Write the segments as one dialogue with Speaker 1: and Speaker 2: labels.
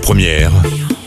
Speaker 1: Première,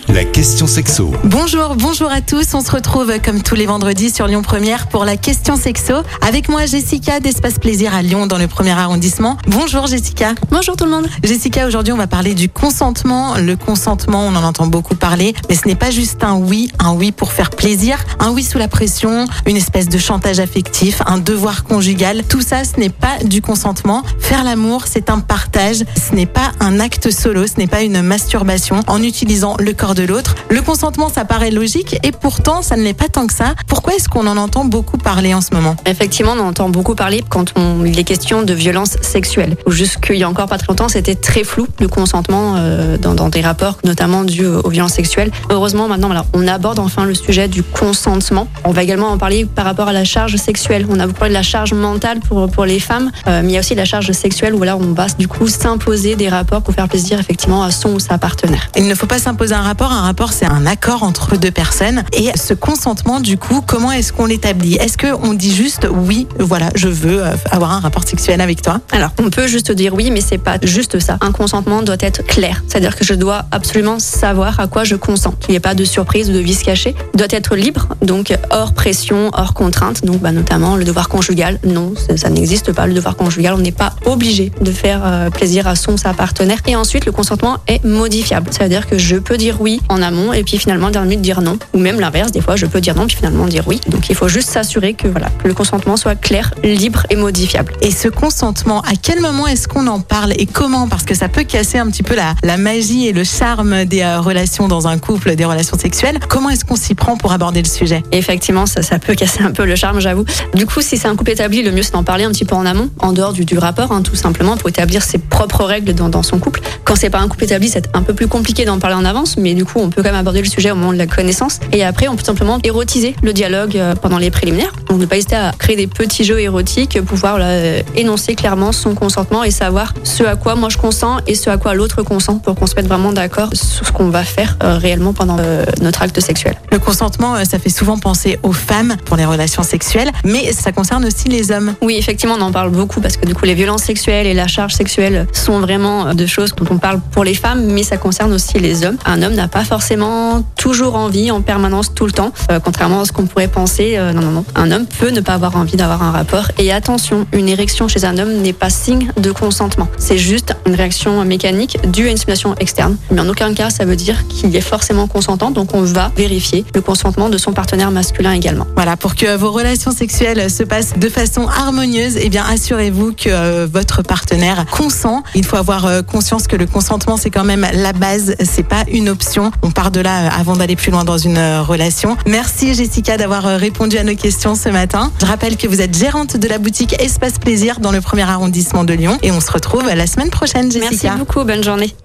Speaker 1: la question sexo.
Speaker 2: Bonjour, bonjour à tous. On se retrouve comme tous les vendredis sur Lyon Première pour la question sexo. Avec moi, Jessica d'Espace Plaisir à Lyon dans le premier arrondissement. Bonjour Jessica.
Speaker 3: Bonjour tout le monde.
Speaker 2: Jessica, aujourd'hui on va parler du consentement. Le consentement, on en entend beaucoup parler, mais ce n'est pas juste un oui, un oui pour faire plaisir, un oui sous la pression, une espèce de chantage affectif, un devoir conjugal. Tout ça, ce n'est pas du consentement. Faire l'amour, c'est un partage. Ce n'est pas un acte solo, ce n'est pas une masturbation en utilisant le corps de l'autre. Le consentement, ça paraît logique et pourtant, ça ne l'est pas tant que ça. Pourquoi est-ce qu'on en entend beaucoup parler en ce moment?
Speaker 3: Effectivement, on en entend beaucoup parler quand on, il est question de violence sexuelle. Jusqu'il y a encore pas très longtemps, c'était très flou le consentement euh, dans, dans, des rapports, notamment dus aux violences sexuelles. Heureusement, maintenant, on aborde enfin le sujet du consentement. On va également en parler par rapport à la charge sexuelle. On a beaucoup parlé de la charge mentale pour, pour les femmes, euh, mais il y a aussi la charge sexuelle où là, on va du coup s'imposer des rapports pour faire plaisir effectivement à son ou sa partenaire.
Speaker 2: Il ne faut pas s'imposer un rapport un rapport, c'est un accord entre deux personnes. Et ce consentement, du coup, comment est-ce qu'on l'établit? Est-ce qu'on dit juste oui, voilà, je veux euh, avoir un rapport sexuel avec toi?
Speaker 3: Alors, on peut juste dire oui, mais c'est pas juste ça. Un consentement doit être clair. C'est-à-dire que je dois absolument savoir à quoi je consens. Qu'il n'y ait pas de surprise ou de vice caché. Il doit être libre, donc hors pression, hors contrainte. Donc, bah, notamment le devoir conjugal. Non, ça n'existe pas. Le devoir conjugal, on n'est pas obligé de faire euh, plaisir à son sa partenaire. Et ensuite, le consentement est modifiable. C'est-à-dire que je peux dire oui en amont et puis finalement dernière minute dire non. Ou même l'inverse des fois je peux dire non puis finalement dire oui. Donc il faut juste s'assurer que voilà que le consentement soit clair libre et modifiable.
Speaker 2: Et ce consentement à quel moment est-ce qu'on en parle et comment? Parce que ça peut casser un petit peu la, la magie et le charme des euh, relations dans un couple des relations sexuelles. Comment est-ce qu'on s'y prend pour aborder le sujet?
Speaker 3: Effectivement ça, ça peut casser un peu le charme j'avoue. Du coup si c'est un couple établi le mieux c'est d'en parler un petit peu en amont en dehors du, du rapport hein, tout simplement pour établir ses propres règles dans, dans son couple. Quand c'est pas un couple établi c'est un peu plus compliqué d'en parler en avance mais du coup on peut quand même aborder le sujet au moment de la connaissance. Et après, on peut simplement érotiser le dialogue euh, pendant les préliminaires. On ne pas hésiter à créer des petits jeux érotiques, pouvoir là, euh, énoncer clairement son consentement et savoir ce à quoi moi je consens et ce à quoi l'autre consent pour qu'on se mette vraiment d'accord sur ce qu'on va faire euh, réellement pendant notre acte sexuel.
Speaker 2: Le consentement, ça fait souvent penser aux femmes pour les relations sexuelles, mais ça concerne aussi les hommes.
Speaker 3: Oui, effectivement, on en parle beaucoup parce que du coup, les violences sexuelles et la charge sexuelle sont vraiment de choses dont on parle pour les femmes, mais ça concerne aussi les hommes. Un homme n'a pas forcément toujours envie en permanence tout le temps, euh, contrairement à ce qu'on pourrait penser. Euh, non, non, non. Un homme peut ne pas avoir envie d'avoir un rapport. Et attention, une érection chez un homme n'est pas signe de consentement. C'est juste une réaction mécanique due à une stimulation externe. Mais en aucun cas, ça veut dire qu'il est forcément consentant. Donc on va vérifier le consentement de son partenaire masculin également.
Speaker 2: Voilà, pour que vos relations sexuelles se passent de façon harmonieuse, eh bien assurez-vous que euh, votre partenaire consent. Il faut avoir conscience que le consentement c'est quand même la base, c'est pas une option. On part de là avant d'aller plus loin dans une euh, relation. Merci Jessica d'avoir euh, répondu à nos questions ce matin. Je rappelle que vous êtes gérante de la boutique Espace Plaisir dans le premier arrondissement de Lyon et on se retrouve la semaine prochaine Jessica.
Speaker 3: Merci beaucoup, bonne journée.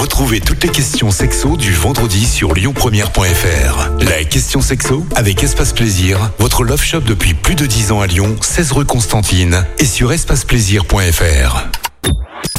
Speaker 1: Retrouvez toutes les questions sexo du vendredi sur lyonpremière.fr. La question sexo avec Espace Plaisir, votre love shop depuis plus de 10 ans à Lyon, 16 rue Constantine et sur espaceplaisir.fr.